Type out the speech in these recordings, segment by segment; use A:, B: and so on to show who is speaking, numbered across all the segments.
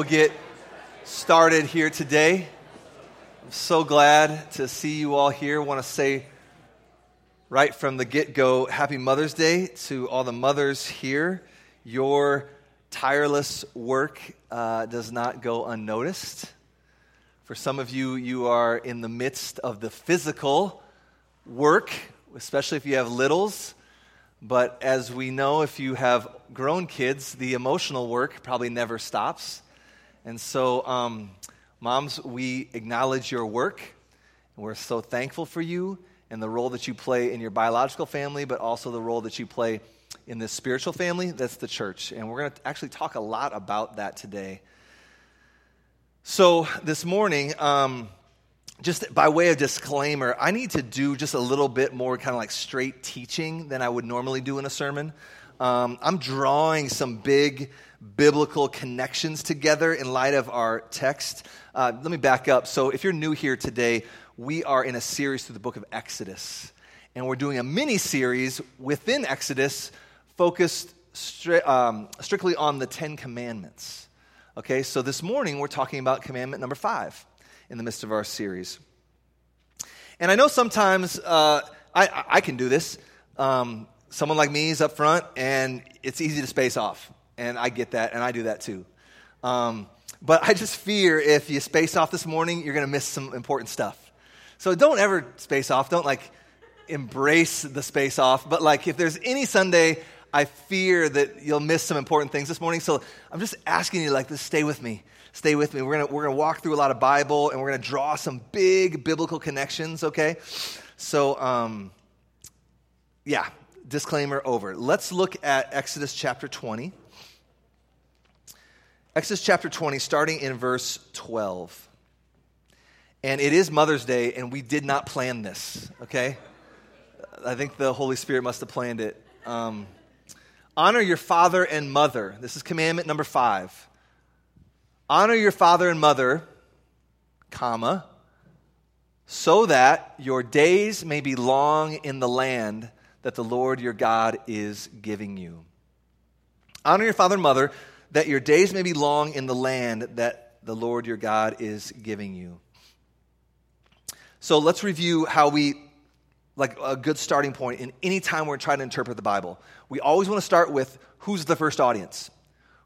A: will get started here today. I'm so glad to see you all here. I want to say right from the get go, Happy Mother's Day to all the mothers here. Your tireless work uh, does not go unnoticed. For some of you, you are in the midst of the physical work, especially if you have littles. But as we know, if you have grown kids, the emotional work probably never stops. And so, um, moms, we acknowledge your work. And we're so thankful for you and the role that you play in your biological family, but also the role that you play in this spiritual family that's the church. And we're going to actually talk a lot about that today. So, this morning, um, just by way of disclaimer, I need to do just a little bit more kind of like straight teaching than I would normally do in a sermon. Um, I'm drawing some big biblical connections together in light of our text. Uh, let me back up. So, if you're new here today, we are in a series through the book of Exodus, and we're doing a mini series within Exodus focused stri- um, strictly on the Ten Commandments. Okay, so this morning we're talking about commandment number five in the midst of our series. And I know sometimes uh, I, I can do this. Um, someone like me is up front, and it's easy to space off. And I get that, and I do that too. Um, but I just fear if you space off this morning, you're going to miss some important stuff. So don't ever space off. Don't like embrace the space off. But like if there's any Sunday, I fear that you'll miss some important things this morning. So I'm just asking you like to stay with me stay with me. We're going to we're gonna walk through a lot of Bible and we're going to draw some big biblical connections, okay? So, um, yeah, disclaimer over. Let's look at Exodus chapter 20. Exodus chapter 20, starting in verse 12. And it is Mother's Day, and we did not plan this, okay? I think the Holy Spirit must have planned it. Um, honor your father and mother. This is commandment number five. Honor your father and mother, comma, so that your days may be long in the land that the Lord your God is giving you. Honor your father and mother, that your days may be long in the land that the Lord your God is giving you. So let's review how we, like a good starting point in any time we're trying to interpret the Bible. We always want to start with who's the first audience?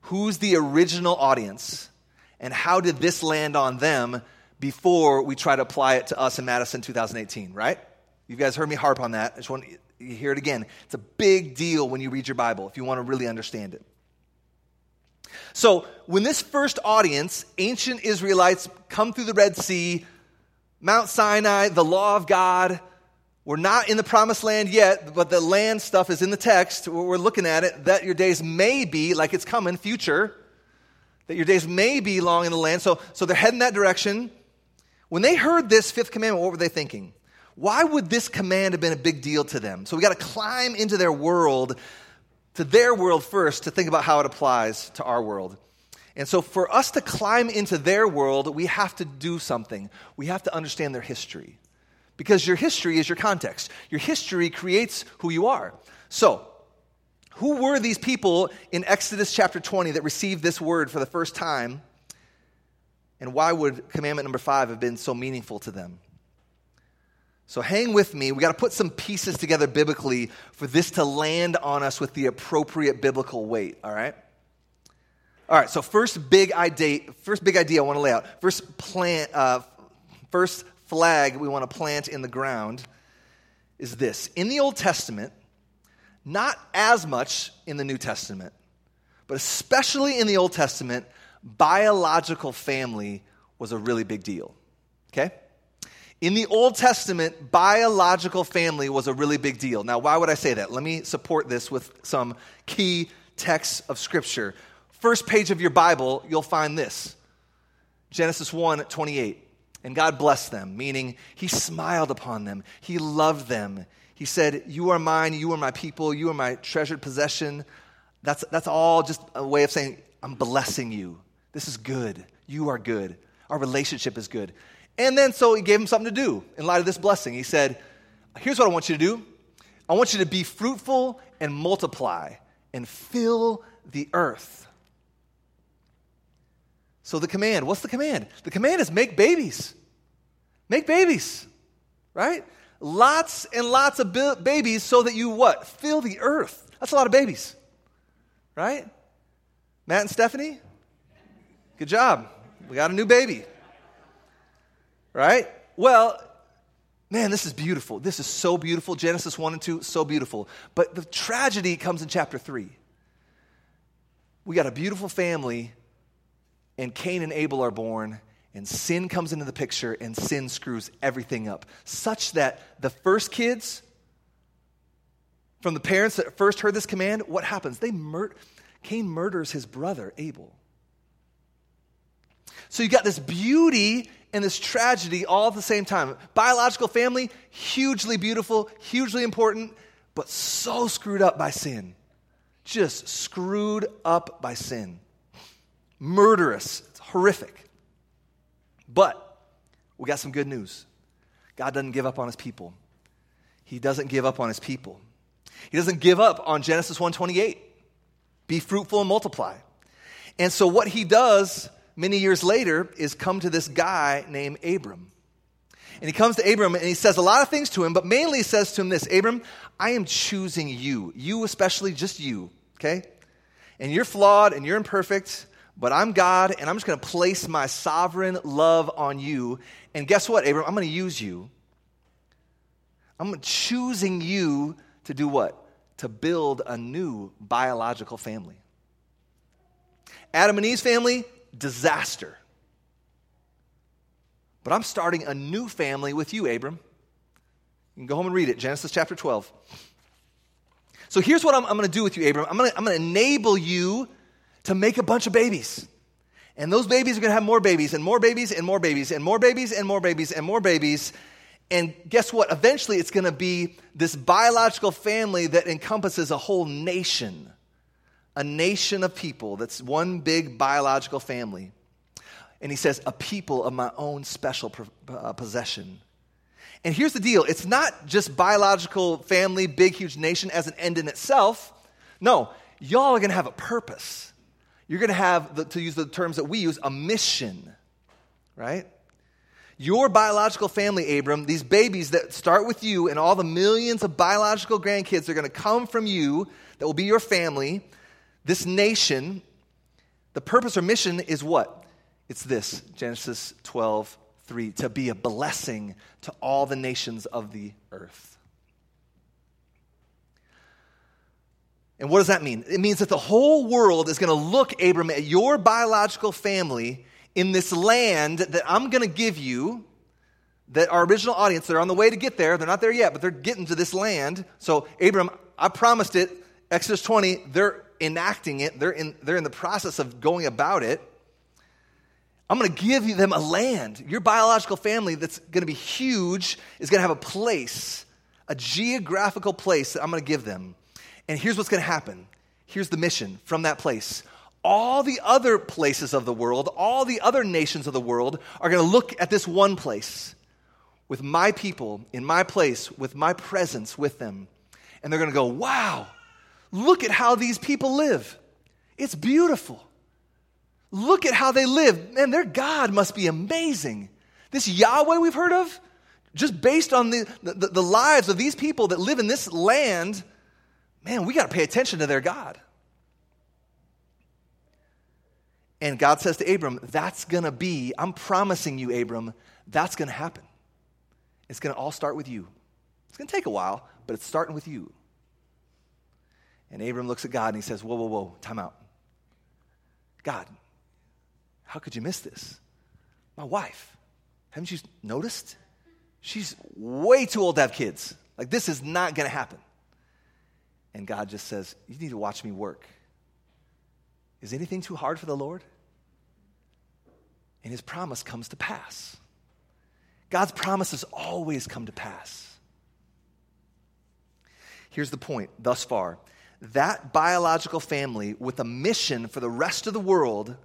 A: Who's the original audience? and how did this land on them before we try to apply it to us in Madison 2018, right? You guys heard me harp on that. I just want you hear it again. It's a big deal when you read your Bible if you want to really understand it. So, when this first audience, ancient Israelites, come through the Red Sea, Mount Sinai, the law of God, we're not in the promised land yet, but the land stuff is in the text. We're looking at it, that your days may be, like it's coming, future, that your days may be long in the land. So, so they're heading that direction. When they heard this fifth commandment, what were they thinking? Why would this command have been a big deal to them? So we got to climb into their world, to their world first, to think about how it applies to our world. And so for us to climb into their world, we have to do something. We have to understand their history. Because your history is your context. Your history creates who you are. So, who were these people in Exodus chapter 20 that received this word for the first time? And why would commandment number five have been so meaningful to them? So hang with me. We got to put some pieces together biblically for this to land on us with the appropriate biblical weight, all right? All right, so first big idea, first big idea I want to lay out. First plant, uh, first flag we want to plant in the ground is this. In the Old Testament, not as much in the New Testament, but especially in the Old Testament, biological family was a really big deal. Okay? In the Old Testament, biological family was a really big deal. Now, why would I say that? Let me support this with some key texts of Scripture. First page of your Bible, you'll find this Genesis 1 28. And God blessed them, meaning He smiled upon them, He loved them, he said, You are mine, you are my people, you are my treasured possession. That's, that's all just a way of saying, I'm blessing you. This is good. You are good. Our relationship is good. And then so he gave him something to do in light of this blessing. He said, Here's what I want you to do I want you to be fruitful and multiply and fill the earth. So, the command what's the command? The command is make babies. Make babies, right? Lots and lots of babies so that you what? Fill the earth. That's a lot of babies, right? Matt and Stephanie, good job. We got a new baby, right? Well, man, this is beautiful. This is so beautiful. Genesis 1 and 2, so beautiful. But the tragedy comes in chapter 3. We got a beautiful family, and Cain and Abel are born, and sin comes into the picture, and sin screws everything up. Such that the first kids, from the parents that first heard this command, what happens? They mur- Cain murders his brother, Abel. So you got this beauty and this tragedy all at the same time. Biological family, hugely beautiful, hugely important, but so screwed up by sin. Just screwed up by sin. Murderous. It's horrific. But we got some good news. God doesn't give up on his people. He doesn't give up on his people. He doesn't give up on Genesis 128. Be fruitful and multiply. And so what he does many years later is come to this guy named Abram. And he comes to Abram and he says a lot of things to him, but mainly he says to him this Abram, I am choosing you. You, especially, just you, okay? And you're flawed and you're imperfect, but I'm God, and I'm just to place my sovereign love on you. And guess what, Abram? I'm to use you. I'm choosing you to do what? To build a new biological family. Adam and Eve's family, disaster. But I'm starting a new family with you, Abram. You can go home and read it, Genesis chapter 12. So here's what I'm, I'm going to do with you, Abram. I'm going to enable you to make a bunch of babies. And those babies are going to have more babies and more babies and more babies and more babies and more babies and more babies. And guess what? Eventually, it's going to be this biological family that encompasses a whole nation, a nation of people that's one big biological family. And he says, a people of my own special uh, possession. And here's the deal it's not just biological family, big, huge nation as an end in itself. No, y'all are going to have a purpose. You're going to have, the, to use the terms that we use, a mission, right? Your biological family, Abram, these babies that start with you and all the millions of biological grandkids that are going to come from you, that will be your family, this nation, the purpose or mission is what? It's this Genesis 12, 3 to be a blessing to all the nations of the earth. And what does that mean? It means that the whole world is going to look, Abram, at your biological family in this land that I'm going to give you. That our original audience, they're on the way to get there. They're not there yet, but they're getting to this land. So, Abram, I promised it. Exodus 20, they're enacting it, they're in, they're in the process of going about it. I'm going to give them a land. Your biological family that's going to be huge is going to have a place, a geographical place that I'm going to give them. And here's what's going to happen. Here's the mission from that place. All the other places of the world, all the other nations of the world are going to look at this one place with my people in my place, with my presence with them. And they're going to go, wow, look at how these people live. It's beautiful. Look at how they live. Man, their God must be amazing. This Yahweh we've heard of, just based on the, the, the lives of these people that live in this land, man, we got to pay attention to their God. And God says to Abram, That's going to be, I'm promising you, Abram, that's going to happen. It's going to all start with you. It's going to take a while, but it's starting with you. And Abram looks at God and he says, Whoa, whoa, whoa, time out. God, how could you miss this? My wife, haven't you noticed? She's way too old to have kids. Like, this is not going to happen. And God just says, You need to watch me work. Is anything too hard for the Lord? And his promise comes to pass. God's promises always come to pass. Here's the point thus far that biological family with a mission for the rest of the world,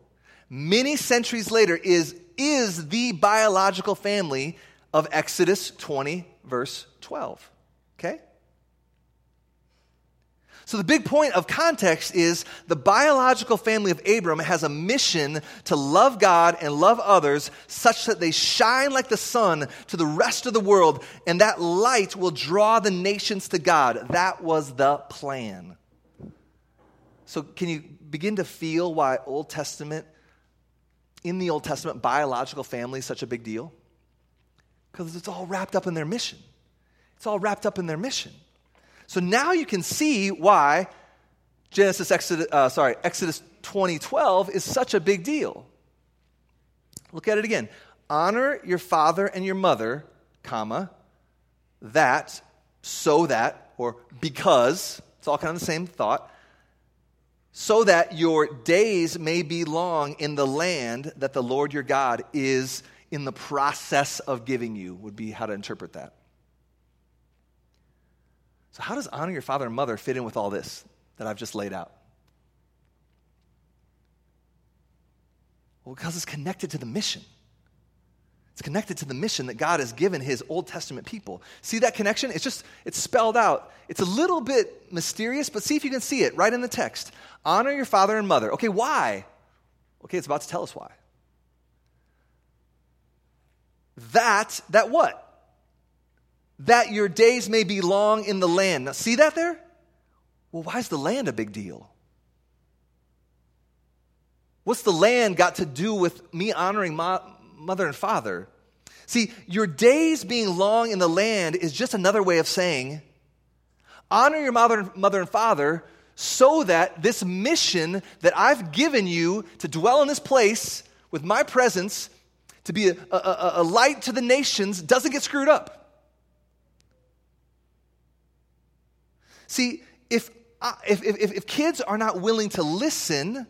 A: many centuries later, is, is the biological family of Exodus 20, verse 12. Okay? So, the big point of context is the biological family of Abram has a mission to love God and love others such that they shine like the sun to the rest of the world, and that light will draw the nations to God. That was the plan. So, can you begin to feel why Old Testament, in the Old Testament, biological family is such a big deal? Because it's all wrapped up in their mission. It's all wrapped up in their mission. So now you can see why Genesis, Exodus, uh, sorry, Exodus 2012 is such a big deal. Look at it again. Honor your father and your mother, comma, that, so that, or because, it's all kind of the same thought, so that your days may be long in the land that the Lord your God is in the process of giving you, would be how to interpret that. So, how does honor your father and mother fit in with all this that I've just laid out? Well, because it's connected to the mission. It's connected to the mission that God has given his Old Testament people. See that connection? It's just, it's spelled out. It's a little bit mysterious, but see if you can see it right in the text. Honor your father and mother. Okay, why? Okay, it's about to tell us why. That, that what? that your days may be long in the land. Now, see that there? Well, why is the land a big deal? What's the land got to do with me honoring my mother and father? See, your days being long in the land is just another way of saying honor your mother, mother and father so that this mission that I've given you to dwell in this place with my presence, to be a, a, a light to the nations, doesn't get screwed up. See, if, if, if, if, kids are not willing to listen,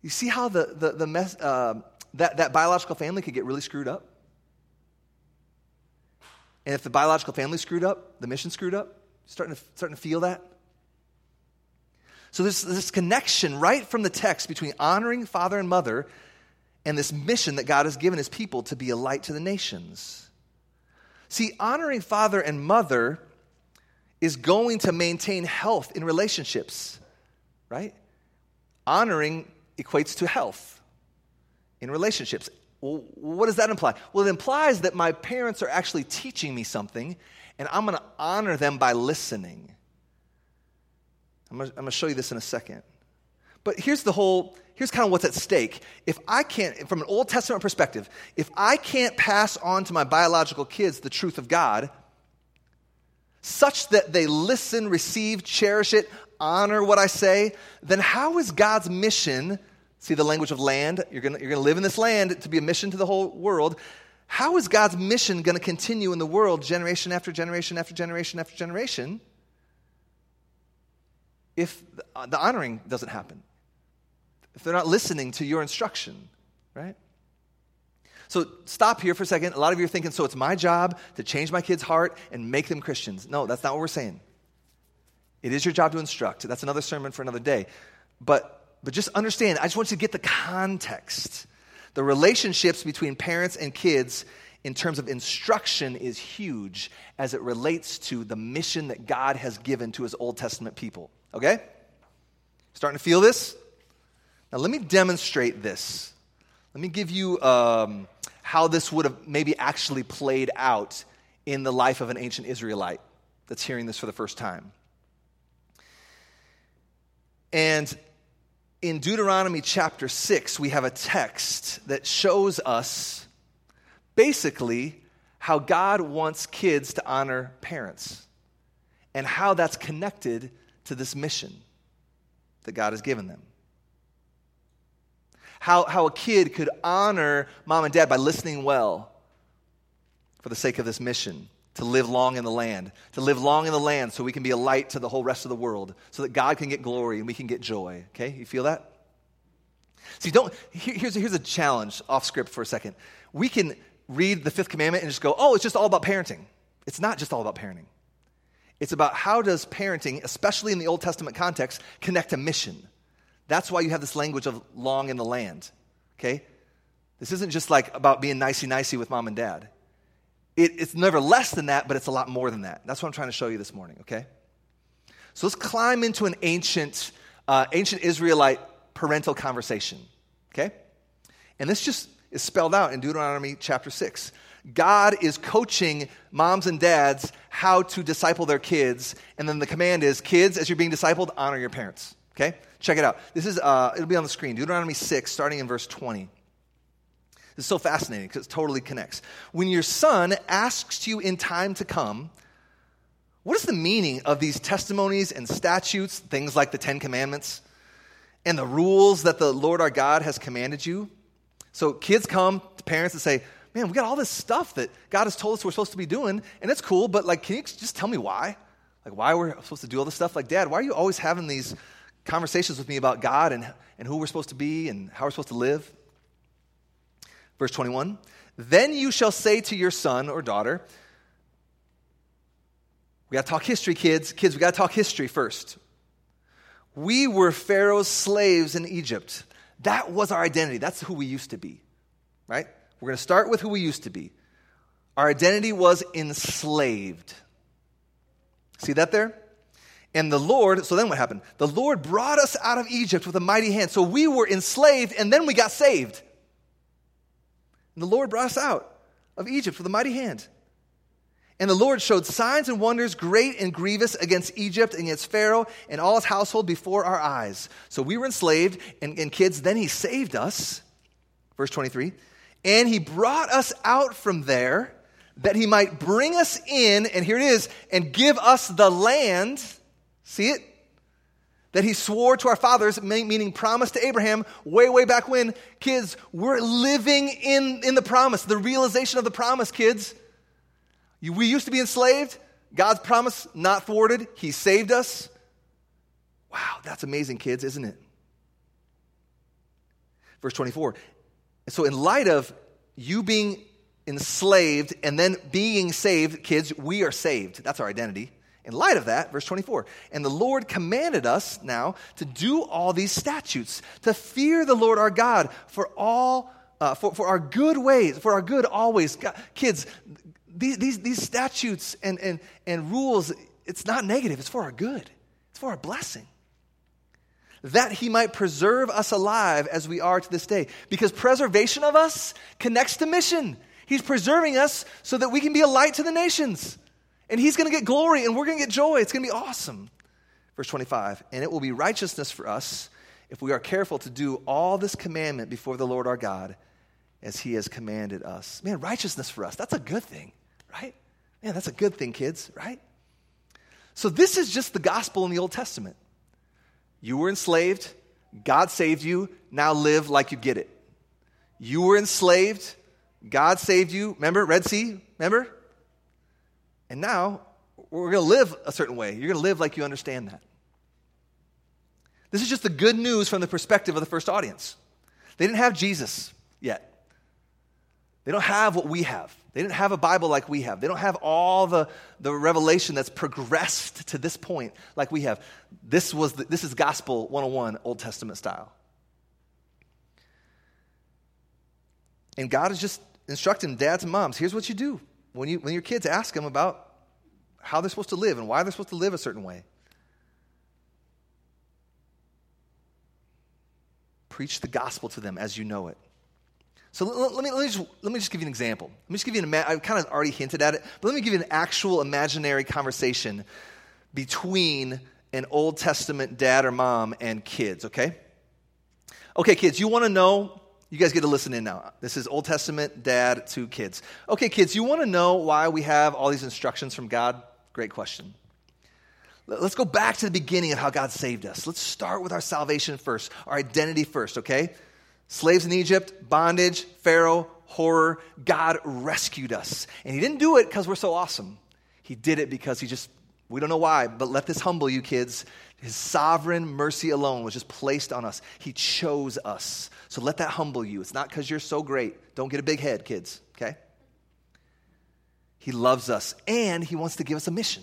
A: you see how the, the, the mess, uh, that, that biological family could get really screwed up? And if the biological family screwed up, the mission screwed up, starting to, starting to feel that? So there's this connection right from the text between honoring father and mother and this mission that God has given his people to be a light to the nations. See, honoring father and mother is going to maintain health in relationships, right? Honoring equates to health in relationships. Well, what does that imply? Well, it implies that my parents are actually teaching me something, and I'm going to honor them by listening. I'm going to show you this in a second. But here's the whole, here's kind of what's at stake. If I can't, from an Old Testament perspective, if I can't pass on to my biological kids the truth of God, such that they listen, receive, cherish it, honor what I say, then how is God's mission? See the language of land? You're going you're to live in this land to be a mission to the whole world. How is God's mission going to continue in the world generation after generation after generation after generation if uh, the honoring doesn't happen? If they're not listening to your instruction, right? So stop here for a second. A lot of you are thinking, so it's my job to change my kid's heart and make them Christians. No, that's not what we're saying. It is your job to instruct. That's another sermon for another day. But, but just understand, I just want you to get the context. The relationships between parents and kids in terms of instruction is huge as it relates to the mission that God has given to his Old Testament people. Okay? Starting to feel this? Now, let me demonstrate this. Let me give you um, how this would have maybe actually played out in the life of an ancient Israelite that's hearing this for the first time. And in Deuteronomy chapter 6, we have a text that shows us basically how God wants kids to honor parents and how that's connected to this mission that God has given them. How, how a kid could honor mom and dad by listening well for the sake of this mission to live long in the land, to live long in the land so we can be a light to the whole rest of the world, so that God can get glory and we can get joy. Okay? You feel that? See, don't, here's, here's a challenge off script for a second. We can read the fifth commandment and just go, oh, it's just all about parenting. It's not just all about parenting. It's about how does parenting, especially in the Old Testament context, connect to mission. That's why you have this language of long in the land, okay? This isn't just like about being nicey nicey with mom and dad. It, it's never less than that, but it's a lot more than that. That's what I'm trying to show you this morning, okay? So let's climb into an ancient, uh, ancient Israelite parental conversation, okay? And this just is spelled out in Deuteronomy chapter 6. God is coaching moms and dads how to disciple their kids. And then the command is kids, as you're being discipled, honor your parents. Okay? Check it out. This is, uh, it'll be on the screen. Deuteronomy 6, starting in verse 20. Is so fascinating because it totally connects. When your son asks you in time to come, what is the meaning of these testimonies and statutes, things like the Ten Commandments, and the rules that the Lord our God has commanded you? So kids come to parents and say, man, we got all this stuff that God has told us we're supposed to be doing, and it's cool, but like, can you just tell me why? Like, why we're supposed to do all this stuff? Like, Dad, why are you always having these conversations with me about God and, and who we're supposed to be and how we're supposed to live? Verse 21 Then you shall say to your son or daughter, we got to talk history, kids. Kids, we got to talk history first. We were Pharaoh's slaves in Egypt. That was our identity. That's who we used to be, right? We're going to start with who we used to be. Our identity was enslaved. See that there? And the Lord, so then what happened? The Lord brought us out of Egypt with a mighty hand. So we were enslaved and then we got saved. And the Lord brought us out of Egypt with a mighty hand. And the Lord showed signs and wonders great and grievous against Egypt and against Pharaoh and all his household before our eyes. So we were enslaved, and, and kids, then he saved us. Verse 23 and he brought us out from there that he might bring us in, and here it is, and give us the land. See it? That he swore to our fathers, meaning promise to Abraham way, way back when. Kids, we're living in, in the promise, the realization of the promise, kids. We used to be enslaved. God's promise not thwarted. He saved us. Wow, that's amazing, kids, isn't it? Verse 24 so, in light of you being enslaved and then being saved, kids, we are saved. That's our identity. In light of that, verse 24, and the Lord commanded us now to do all these statutes, to fear the Lord our God for all, uh, for, for our good ways, for our good always. God, kids, these, these, these statutes and, and, and rules, it's not negative, it's for our good, it's for our blessing that he might preserve us alive as we are to this day. Because preservation of us connects to mission. He's preserving us so that we can be a light to the nations. And he's going to get glory and we're going to get joy. It's going to be awesome. Verse 25, and it will be righteousness for us if we are careful to do all this commandment before the Lord our God as he has commanded us. Man, righteousness for us, that's a good thing, right? Man, that's a good thing, kids, right? So this is just the gospel in the Old Testament. You were enslaved, God saved you, now live like you get it. You were enslaved, God saved you. Remember, Red Sea? Remember? And now we're going to live a certain way. You're going to live like you understand that. This is just the good news from the perspective of the first audience. They didn't have Jesus yet. They don't have what we have. They didn't have a Bible like we have. They don't have all the, the revelation that's progressed to this point like we have. This, was the, this is Gospel 101, Old Testament style. And God is just instructing dads and moms here's what you do when, you, when your kids ask them about how they're supposed to live and why they're supposed to live a certain way. Preach the gospel to them as you know it. So let, let, me, let, me just, let me just give you an example. Let me just give you an, I've kind of already hinted at it, but let me give you an actual imaginary conversation between an Old Testament dad or mom and kids, okay? Okay, kids, you want to know, you guys get to listen in now. This is Old Testament dad to kids. Okay, kids, you want to know why we have all these instructions from God? Great question. Let's go back to the beginning of how God saved us. Let's start with our salvation first, our identity first, okay? Slaves in Egypt, bondage, Pharaoh, horror. God rescued us. And He didn't do it because we're so awesome. He did it because He just, we don't know why, but let this humble you, kids. His sovereign mercy alone was just placed on us. He chose us. So let that humble you. It's not because you're so great. Don't get a big head, kids, okay? He loves us and He wants to give us a mission.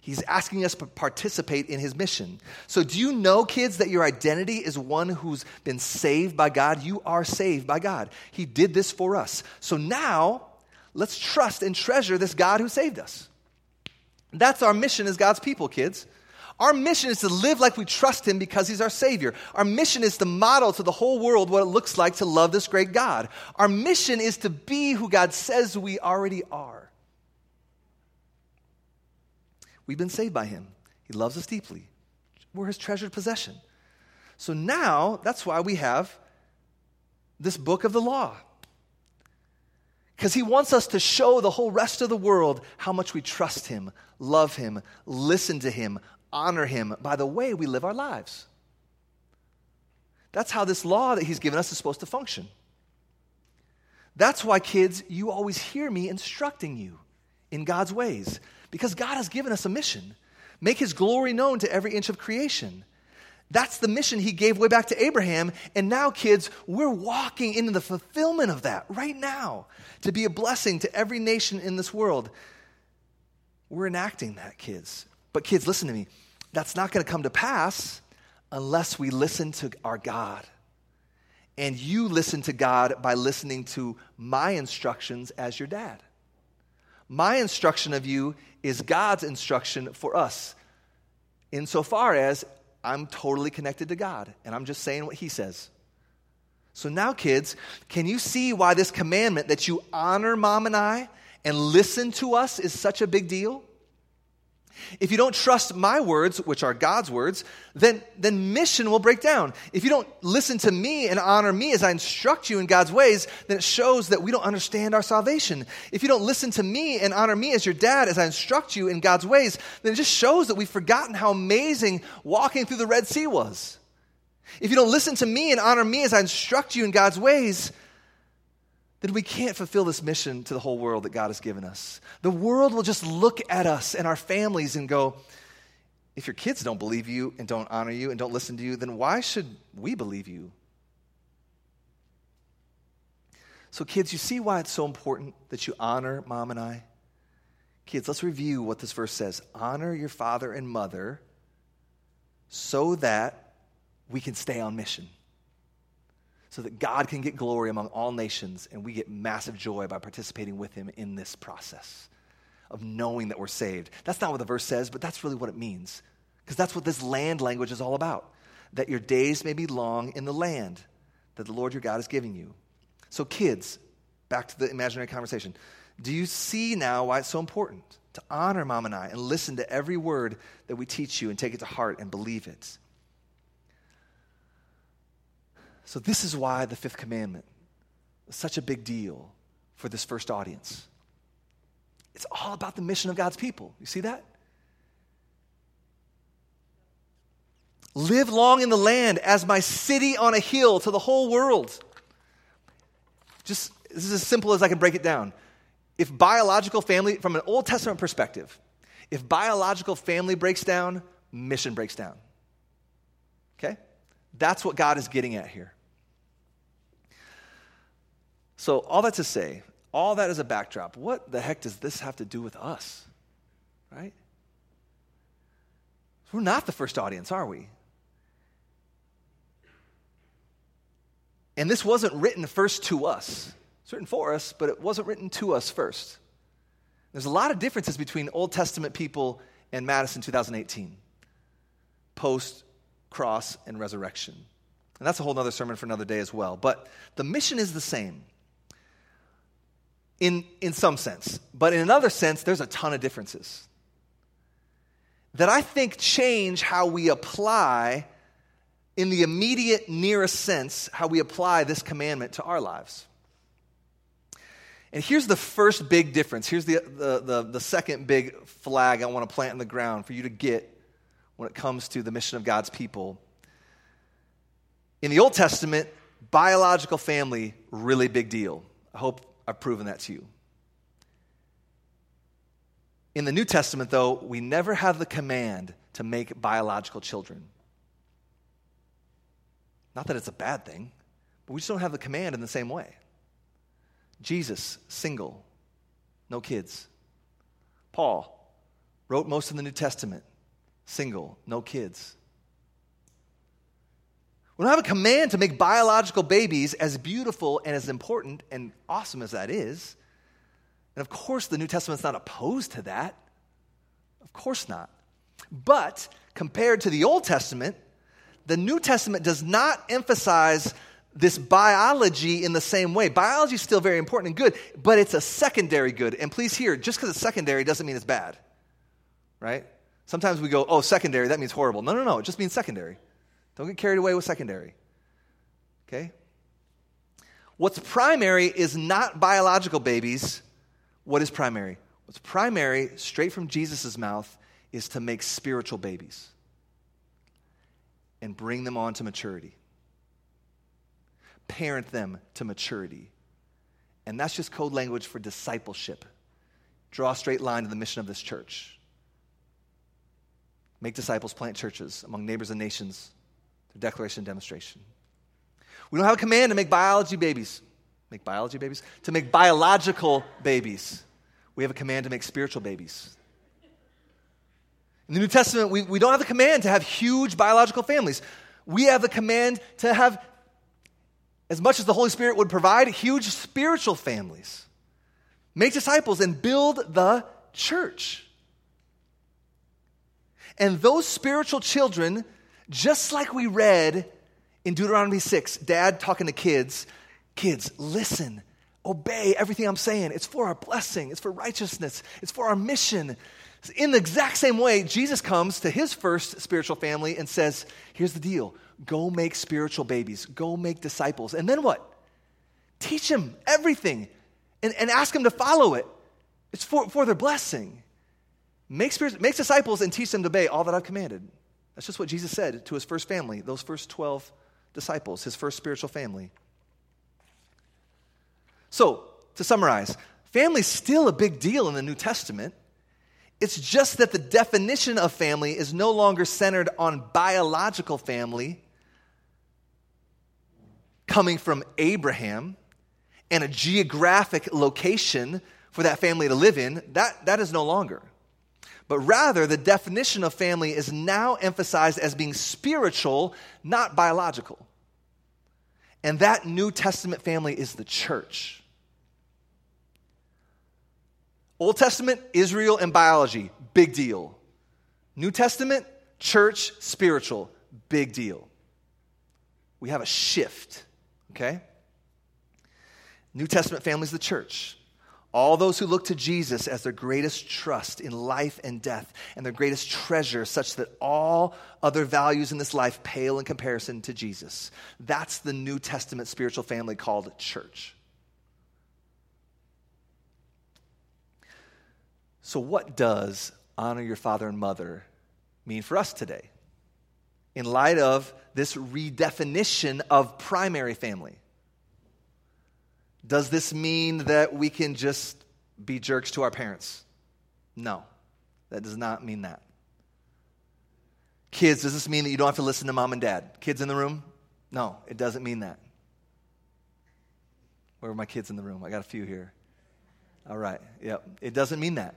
A: He's asking us to participate in his mission. So, do you know, kids, that your identity is one who's been saved by God? You are saved by God. He did this for us. So now, let's trust and treasure this God who saved us. That's our mission as God's people, kids. Our mission is to live like we trust Him because He's our Savior. Our mission is to model to the whole world what it looks like to love this great God. Our mission is to be who God says we already are. We've been saved by Him, He loves us deeply. We're His treasured possession. So now, that's why we have this book of the law. Because he wants us to show the whole rest of the world how much we trust him, love him, listen to him, honor him by the way we live our lives. That's how this law that he's given us is supposed to function. That's why, kids, you always hear me instructing you in God's ways, because God has given us a mission make his glory known to every inch of creation. That's the mission he gave way back to Abraham. And now, kids, we're walking into the fulfillment of that right now to be a blessing to every nation in this world. We're enacting that, kids. But, kids, listen to me. That's not going to come to pass unless we listen to our God. And you listen to God by listening to my instructions as your dad. My instruction of you is God's instruction for us, insofar as I'm totally connected to God and I'm just saying what He says. So now, kids, can you see why this commandment that you honor mom and I and listen to us is such a big deal? If you don't trust my words, which are God's words, then, then mission will break down. If you don't listen to me and honor me as I instruct you in God's ways, then it shows that we don't understand our salvation. If you don't listen to me and honor me as your dad as I instruct you in God's ways, then it just shows that we've forgotten how amazing walking through the Red Sea was. If you don't listen to me and honor me as I instruct you in God's ways, then we can't fulfill this mission to the whole world that God has given us. The world will just look at us and our families and go, if your kids don't believe you and don't honor you and don't listen to you, then why should we believe you? So, kids, you see why it's so important that you honor mom and I? Kids, let's review what this verse says honor your father and mother so that we can stay on mission so that God can get glory among all nations and we get massive joy by participating with Him in this process of knowing that we're saved. That's not what the verse says, but that's really what it means. Because that's what this land language is all about that your days may be long in the land that the Lord your God is giving you. So, kids, back to the imaginary conversation. Do you see now why it's so important to honor mom and I and listen to every word that we teach you and take it to heart and believe it? So, this is why the fifth commandment was such a big deal for this first audience. It's all about the mission of God's people. You see that? Live long in the land as my city on a hill to the whole world. Just, this is as simple as I can break it down. If biological family, from an Old Testament perspective, if biological family breaks down, mission breaks down. That's what God is getting at here. So, all that to say, all that is a backdrop. What the heck does this have to do with us? Right? We're not the first audience, are we? And this wasn't written first to us. It's written for us, but it wasn't written to us first. There's a lot of differences between Old Testament people and Madison 2018, post cross and resurrection. And that's a whole other sermon for another day as well. But the mission is the same in, in some sense. But in another sense, there's a ton of differences that I think change how we apply, in the immediate, nearest sense, how we apply this commandment to our lives. And here's the first big difference. Here's the, the, the, the, second big flag I want to plant in the ground for you to get when it comes to the mission of God's people. In the Old Testament, biological family, really big deal. I hope I've proven that to you. In the New Testament, though, we never have the command to make biological children. Not that it's a bad thing, but we just don't have the command in the same way. Jesus, single, no kids. Paul wrote most of the New Testament, single, no kids. We don't have a command to make biological babies as beautiful and as important and awesome as that is. And of course, the New Testament's not opposed to that. Of course not. But compared to the Old Testament, the New Testament does not emphasize this biology in the same way. Biology is still very important and good, but it's a secondary good. And please hear, just because it's secondary doesn't mean it's bad, right? Sometimes we go, oh, secondary, that means horrible. No, no, no, it just means secondary. Don't get carried away with secondary. Okay? What's primary is not biological babies. What is primary? What's primary, straight from Jesus' mouth, is to make spiritual babies and bring them on to maturity parent them to maturity. And that's just code language for discipleship. Draw a straight line to the mission of this church. Make disciples, plant churches among neighbors and nations through declaration and demonstration. We don't have a command to make biology babies. Make biology babies? To make biological babies. We have a command to make spiritual babies. In the New Testament, we, we don't have the command to have huge biological families. We have the command to have as much as the Holy Spirit would provide, huge spiritual families. Make disciples and build the church. And those spiritual children, just like we read in Deuteronomy 6, dad talking to kids, kids, listen, obey everything I'm saying. It's for our blessing, it's for righteousness, it's for our mission. In the exact same way, Jesus comes to his first spiritual family and says, Here's the deal Go make spiritual babies, go make disciples. And then what? Teach them everything and, and ask them to follow it. It's for, for their blessing. Make, make disciples and teach them to obey all that I've commanded. That's just what Jesus said to his first family, those first 12 disciples, his first spiritual family. So, to summarize, family's still a big deal in the New Testament. It's just that the definition of family is no longer centered on biological family coming from Abraham and a geographic location for that family to live in. That, that is no longer. But rather, the definition of family is now emphasized as being spiritual, not biological. And that New Testament family is the church. Old Testament, Israel and biology, big deal. New Testament, church, spiritual, big deal. We have a shift, okay? New Testament family is the church. All those who look to Jesus as their greatest trust in life and death and their greatest treasure, such that all other values in this life pale in comparison to Jesus. That's the New Testament spiritual family called church. So, what does honor your father and mother mean for us today? In light of this redefinition of primary family, does this mean that we can just be jerks to our parents? No, that does not mean that. Kids, does this mean that you don't have to listen to mom and dad? Kids in the room? No, it doesn't mean that. Where are my kids in the room? I got a few here. All right, yep. It doesn't mean that.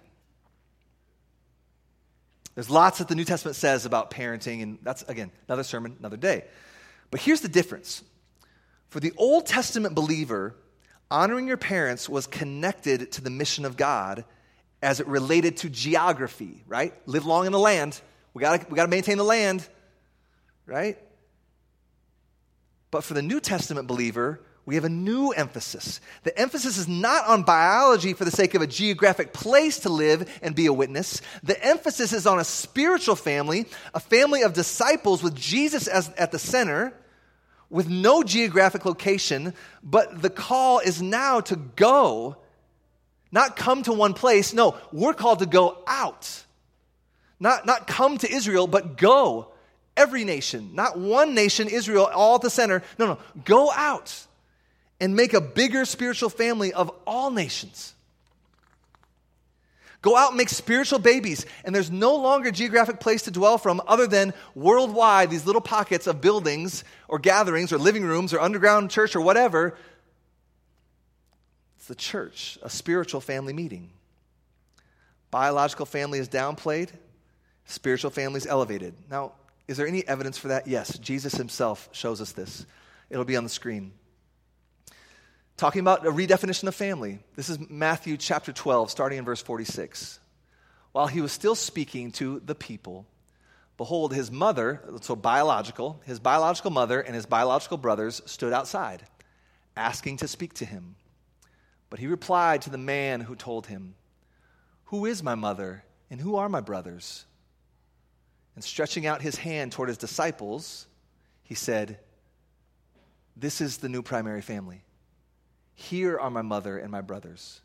A: There's lots that the New Testament says about parenting, and that's, again, another sermon, another day. But here's the difference for the Old Testament believer, honoring your parents was connected to the mission of God as it related to geography, right? Live long in the land. We got we to maintain the land, right? But for the New Testament believer, we have a new emphasis. The emphasis is not on biology for the sake of a geographic place to live and be a witness. The emphasis is on a spiritual family, a family of disciples with Jesus as, at the center, with no geographic location, but the call is now to go, not come to one place. No, we're called to go out. Not, not come to Israel, but go. Every nation, not one nation, Israel, all at the center. No, no, go out and make a bigger spiritual family of all nations. Go out and make spiritual babies, and there's no longer a geographic place to dwell from other than worldwide, these little pockets of buildings or gatherings or living rooms or underground church or whatever. It's the church, a spiritual family meeting. Biological family is downplayed, spiritual family is elevated. Now, is there any evidence for that? Yes, Jesus himself shows us this. It'll be on the screen talking about a redefinition of family. This is Matthew chapter 12, starting in verse 46. While he was still speaking to the people, Behold, his mother, so biological, his biological mother and his biological brothers stood outside, asking to speak to him. But he replied to the man who told him, Who is my mother, and who are my brothers? And stretching out his hand toward his disciples, he said, This is the new primary family. Here are my mother and my brothers.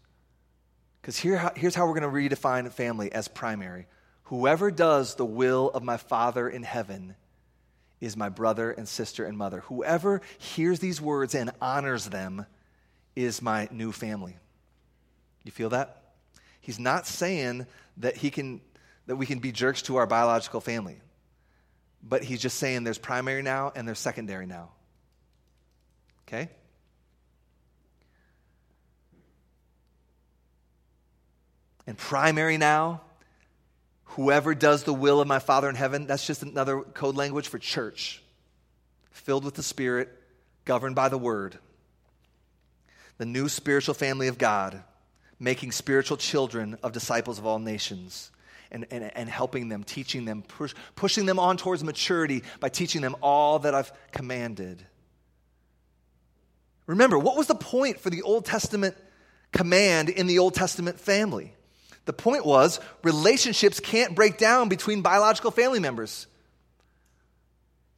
A: Because here, here's how we're going to redefine family as primary. Whoever does the will of my Father in heaven is my brother and sister and mother. Whoever hears these words and honors them is my new family. You feel that? He's not saying that he can that we can be jerks to our biological family. But he's just saying there's primary now and there's secondary now. Okay? And primary now, whoever does the will of my Father in heaven, that's just another code language for church, filled with the Spirit, governed by the Word. The new spiritual family of God, making spiritual children of disciples of all nations and, and, and helping them, teaching them, push, pushing them on towards maturity by teaching them all that I've commanded. Remember, what was the point for the Old Testament command in the Old Testament family? The point was relationships can't break down between biological family members.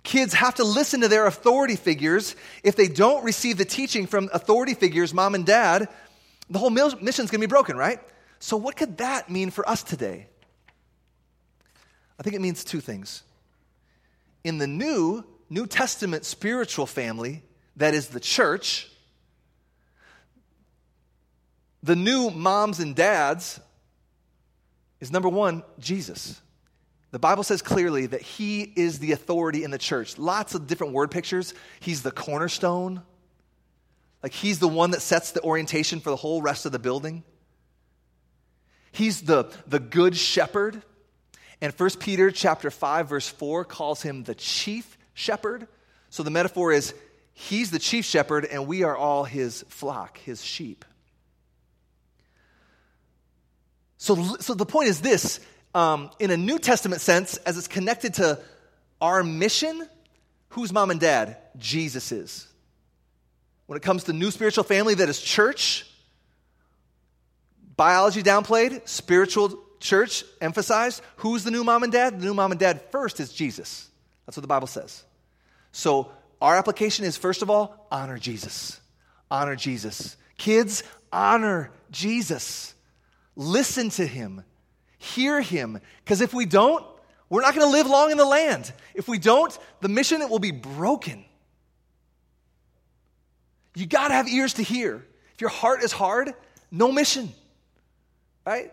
A: Kids have to listen to their authority figures. If they don't receive the teaching from authority figures, mom and dad, the whole mission is going to be broken, right? So, what could that mean for us today? I think it means two things. In the new New Testament spiritual family, that is the church, the new moms and dads is number one, Jesus. The Bible says clearly that he is the authority in the church. Lots of different word pictures. He's the cornerstone. Like he's the one that sets the orientation for the whole rest of the building. He's the, the good shepherd. And 1 Peter chapter 5 verse 4 calls him the chief shepherd. So the metaphor is he's the chief shepherd and we are all his flock, his sheep. So, so the point is this um, in a New Testament sense, as it's connected to our mission, who's mom and dad? Jesus is. When it comes to new spiritual family that is church, biology downplayed, spiritual church emphasized who's the new mom and dad? The new mom and dad first is Jesus. That's what the Bible says. So our application is first of all, honor Jesus. Honor Jesus. Kids, honor Jesus. Listen to him. Hear him. Because if we don't, we're not going to live long in the land. If we don't, the mission it will be broken. You got to have ears to hear. If your heart is hard, no mission. Right?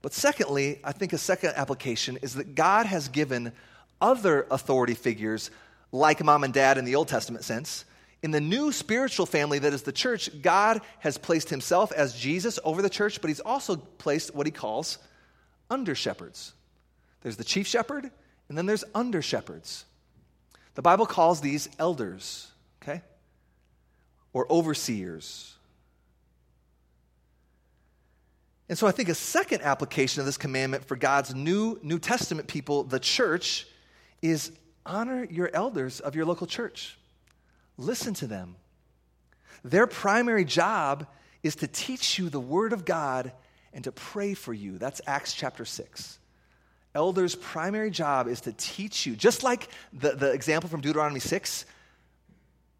A: But secondly, I think a second application is that God has given other authority figures, like mom and dad in the Old Testament sense. In the new spiritual family that is the church, God has placed himself as Jesus over the church, but he's also placed what he calls under shepherds. There's the chief shepherd, and then there's under shepherds. The Bible calls these elders, okay? Or overseers And so I think a second application of this commandment for God's new New Testament people, the church, is honor your elders of your local church. Listen to them. Their primary job is to teach you the Word of God and to pray for you. That's Acts chapter 6. Elders' primary job is to teach you, just like the, the example from Deuteronomy 6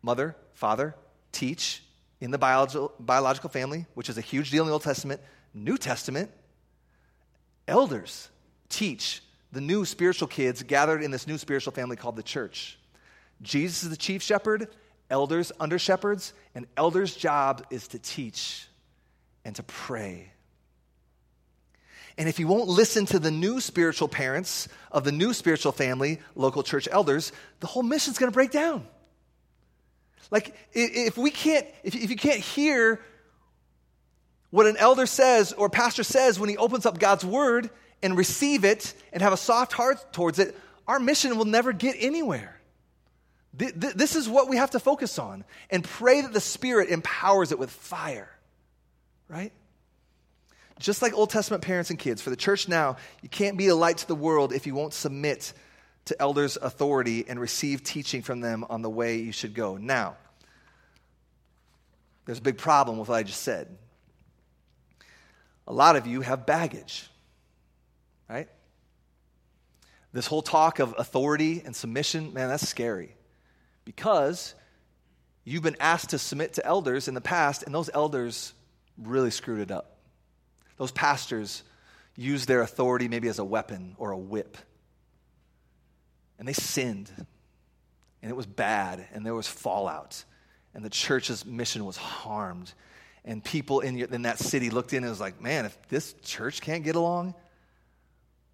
A: mother, father, teach in the biological, biological family, which is a huge deal in the Old Testament New Testament, elders teach the new spiritual kids gathered in this new spiritual family called the church. Jesus is the chief shepherd, elders under shepherds, and elders' job is to teach and to pray. And if you won't listen to the new spiritual parents of the new spiritual family, local church elders, the whole mission's going to break down. Like, if we can't, if you can't hear what an elder says or pastor says when he opens up God's word and receive it and have a soft heart towards it, our mission will never get anywhere. This is what we have to focus on and pray that the Spirit empowers it with fire, right? just like Old Testament parents and kids, for the church now, you can't be a light to the world if you won't submit to elders' authority and receive teaching from them on the way you should go. Now, there's a big problem with what I just said. A lot of you have baggage, right? This whole talk of authority and submission, man, that's scary. Because you've been asked to submit to elders in the past, and those elders really screwed it up. Those pastors used their authority maybe as a weapon or a whip. And they sinned, and it was bad, and there was fallout, and the church's mission was harmed. And people in, in that city looked in and was like, man, if this church can't get along,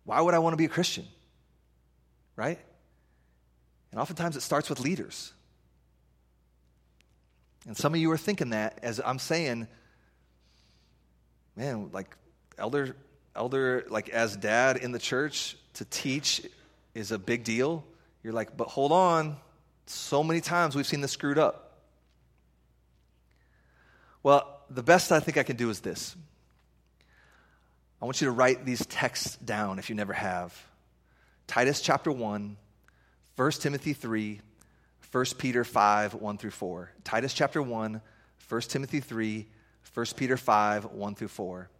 A: why would I want to be a Christian? Right? And oftentimes it starts with leaders. And some of you are thinking that as I'm saying, man, like elder, elder, like as dad in the church to teach is a big deal. You're like, but hold on. So many times we've seen this screwed up. Well, the best I think I can do is this. I want you to write these texts down if you never have. Titus chapter 1, 1 Timothy 3, 1 Peter 5, 1 through 4. Titus chapter 1, 1 Timothy 3, 1 Peter 5, 1 through 4.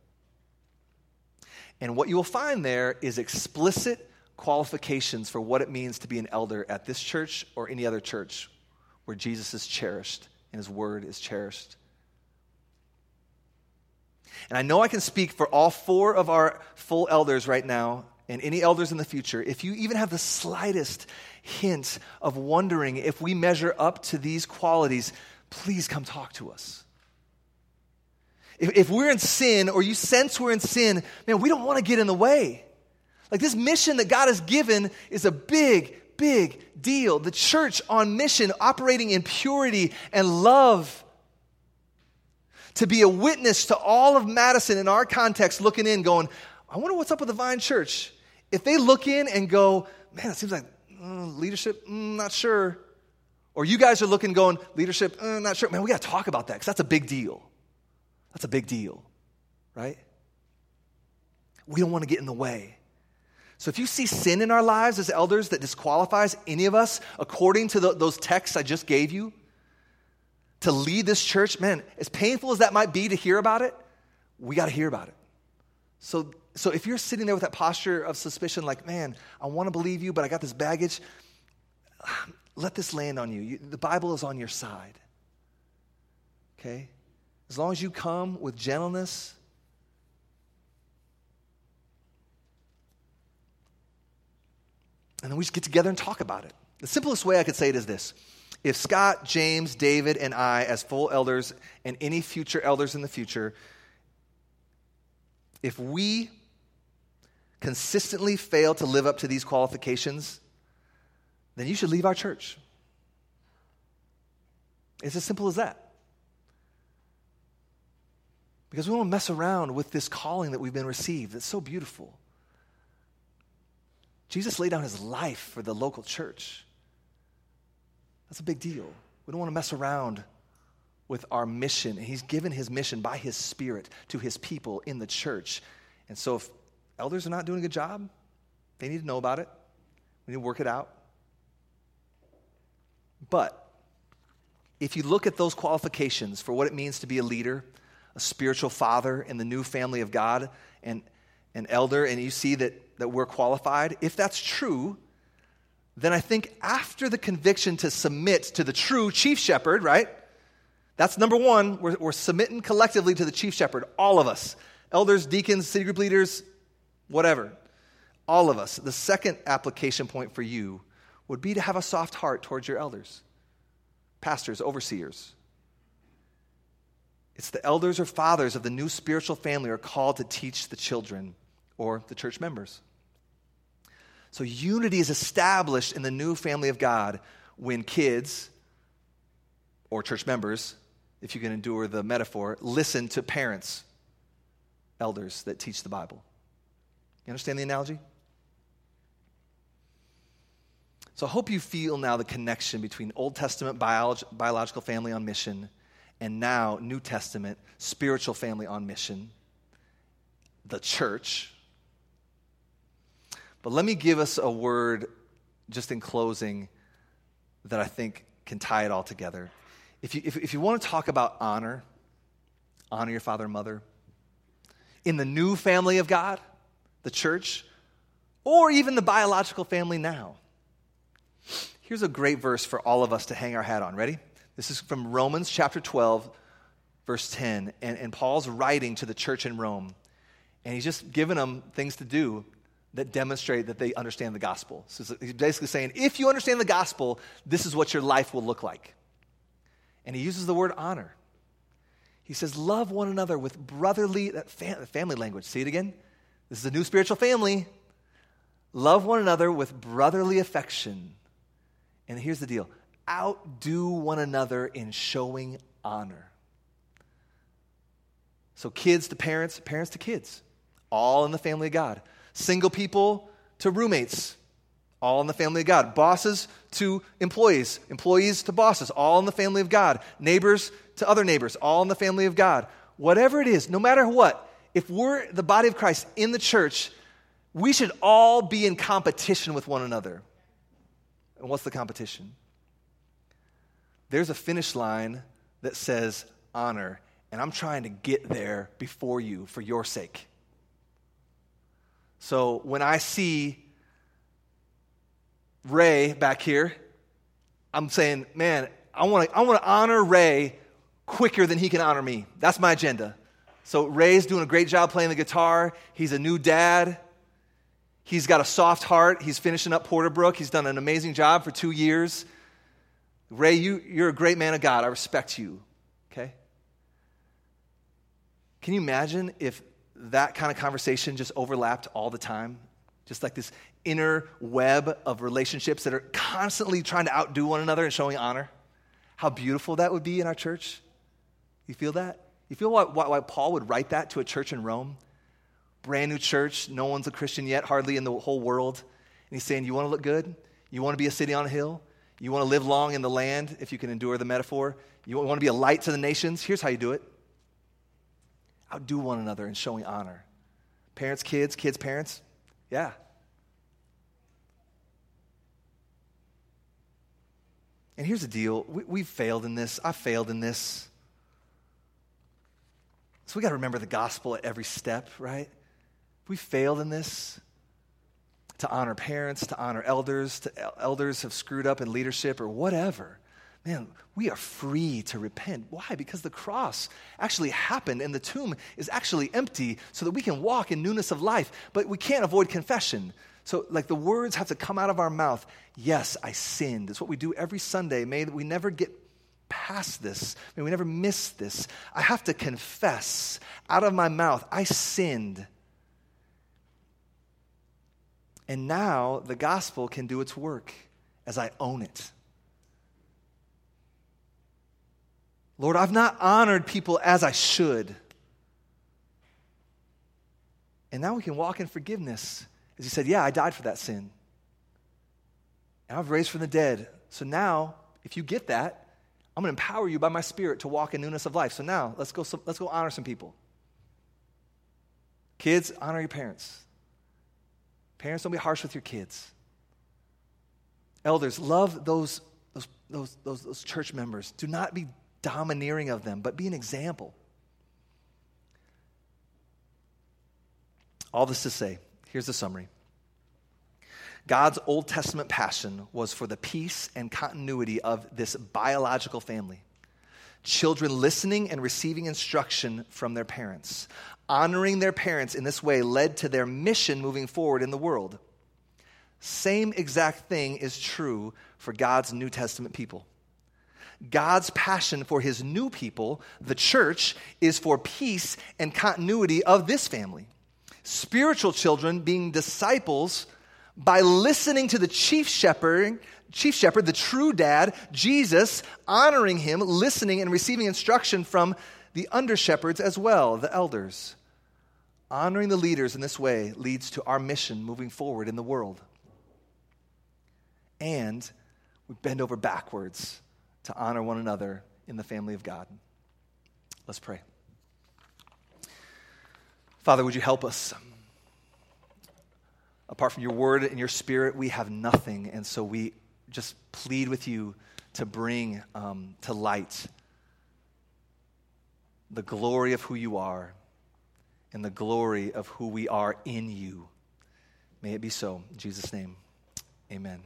A: And what you will find there is explicit qualifications for what it means to be an elder at this church or any other church where Jesus is cherished and his word is cherished. And I know I can speak for all four of our full elders right now and any elders in the future. If you even have the slightest hint of wondering if we measure up to these qualities, please come talk to us. If, if we're in sin or you sense we're in sin, man, we don't want to get in the way. Like this mission that God has given is a big, big deal. The church on mission, operating in purity and love. To be a witness to all of Madison in our context, looking in, going, I wonder what's up with the Vine Church. If they look in and go, man, it seems like mm, leadership, mm, not sure. Or you guys are looking, going, leadership, mm, not sure. Man, we got to talk about that because that's a big deal. That's a big deal, right? We don't want to get in the way. So if you see sin in our lives as elders that disqualifies any of us according to the, those texts I just gave you to lead this church, man, as painful as that might be to hear about it, we got to hear about it. So, so if you're sitting there with that posture of suspicion, like, man, I want to believe you, but I got this baggage, let this land on you. you the Bible is on your side. Okay? As long as you come with gentleness, and then we just get together and talk about it. The simplest way I could say it is this if Scott, James, David, and I, as full elders, and any future elders in the future, if we consistently fail to live up to these qualifications, then you should leave our church. It's as simple as that. Because we don't mess around with this calling that we've been received. It's so beautiful. Jesus laid down his life for the local church. That's a big deal. We don't want to mess around with our mission. He's given his mission by his spirit to his people in the church. And so if elders are not doing a good job, they need to know about it. We need to work it out. But if you look at those qualifications for what it means to be a leader, a spiritual father in the new family of God and an elder, and you see that, that we're qualified, if that's true, then I think after the conviction to submit to the true chief shepherd, right? That's number one. We're, we're submitting collectively to the chief shepherd, all of us elders, deacons, city group leaders, whatever. All of us. The second application point for you would be to have a soft heart towards your elders, pastors, overseers. It's the elders or fathers of the new spiritual family are called to teach the children or the church members. So unity is established in the new family of God when kids or church members, if you can endure the metaphor, listen to parents, elders that teach the Bible. You understand the analogy? So I hope you feel now the connection between Old Testament biolog- biological family on mission and now New Testament spiritual family on mission. the church. But let me give us a word just in closing that I think can tie it all together. If you, if, if you want to talk about honor, honor your father and mother, in the new family of God, the church, or even the biological family now. Here's a great verse for all of us to hang our hat on. Ready? This is from Romans chapter 12, verse 10. And, and Paul's writing to the church in Rome. And he's just giving them things to do that demonstrate that they understand the gospel. So he's basically saying, if you understand the gospel, this is what your life will look like. And he uses the word honor. He says, love one another with brotherly, that family language. See it again? This is a new spiritual family. Love one another with brotherly affection. And here's the deal outdo one another in showing honor. So, kids to parents, parents to kids, all in the family of God. Single people to roommates, all in the family of God. Bosses to employees, employees to bosses, all in the family of God. Neighbors to other neighbors, all in the family of God. Whatever it is, no matter what, if we're the body of Christ in the church, we should all be in competition with one another. And what's the competition? There's a finish line that says honor, and I'm trying to get there before you for your sake. So when I see Ray back here, I'm saying, man, I want to I want to honor Ray quicker than he can honor me. That's my agenda. So Ray's doing a great job playing the guitar. He's a new dad. He's got a soft heart. He's finishing up Porterbrook. He's done an amazing job for two years. Ray, you, you're a great man of God. I respect you. Okay? Can you imagine if that kind of conversation just overlapped all the time? Just like this inner web of relationships that are constantly trying to outdo one another and showing honor? How beautiful that would be in our church. You feel that? You feel why, why, why Paul would write that to a church in Rome? brand new church. No one's a Christian yet, hardly in the whole world. And he's saying, You want to look good? You want to be a city on a hill? You want to live long in the land, if you can endure the metaphor? You want to be a light to the nations? Here's how you do it outdo one another in showing honor. Parents, kids, kids, parents. Yeah. And here's the deal we, have failed in this. I failed in this. So we got to remember the gospel at every step, right? we failed in this, to honor parents, to honor elders, to elders have screwed up in leadership or whatever, man, we are free to repent. Why? Because the cross actually happened and the tomb is actually empty so that we can walk in newness of life. But we can't avoid confession. So, like, the words have to come out of our mouth. Yes, I sinned. It's what we do every Sunday. May we never get past this. May we never miss this. I have to confess out of my mouth, I sinned. And now the gospel can do its work as I own it. Lord, I've not honored people as I should. And now we can walk in forgiveness. As he said, Yeah, I died for that sin. And I've raised from the dead. So now, if you get that, I'm going to empower you by my spirit to walk in newness of life. So now, let's go, let's go honor some people. Kids, honor your parents. Parents, don't be harsh with your kids. Elders, love those, those, those, those, those church members. Do not be domineering of them, but be an example. All this to say, here's the summary God's Old Testament passion was for the peace and continuity of this biological family. Children listening and receiving instruction from their parents honoring their parents in this way led to their mission moving forward in the world. Same exact thing is true for God's New Testament people. God's passion for his new people, the church, is for peace and continuity of this family. Spiritual children being disciples by listening to the chief shepherd, chief shepherd, the true dad, Jesus, honoring him, listening and receiving instruction from the under shepherds as well, the elders. Honoring the leaders in this way leads to our mission moving forward in the world. And we bend over backwards to honor one another in the family of God. Let's pray. Father, would you help us? Apart from your word and your spirit, we have nothing. And so we just plead with you to bring um, to light the glory of who you are and the glory of who we are in you. May it be so. In Jesus' name, amen.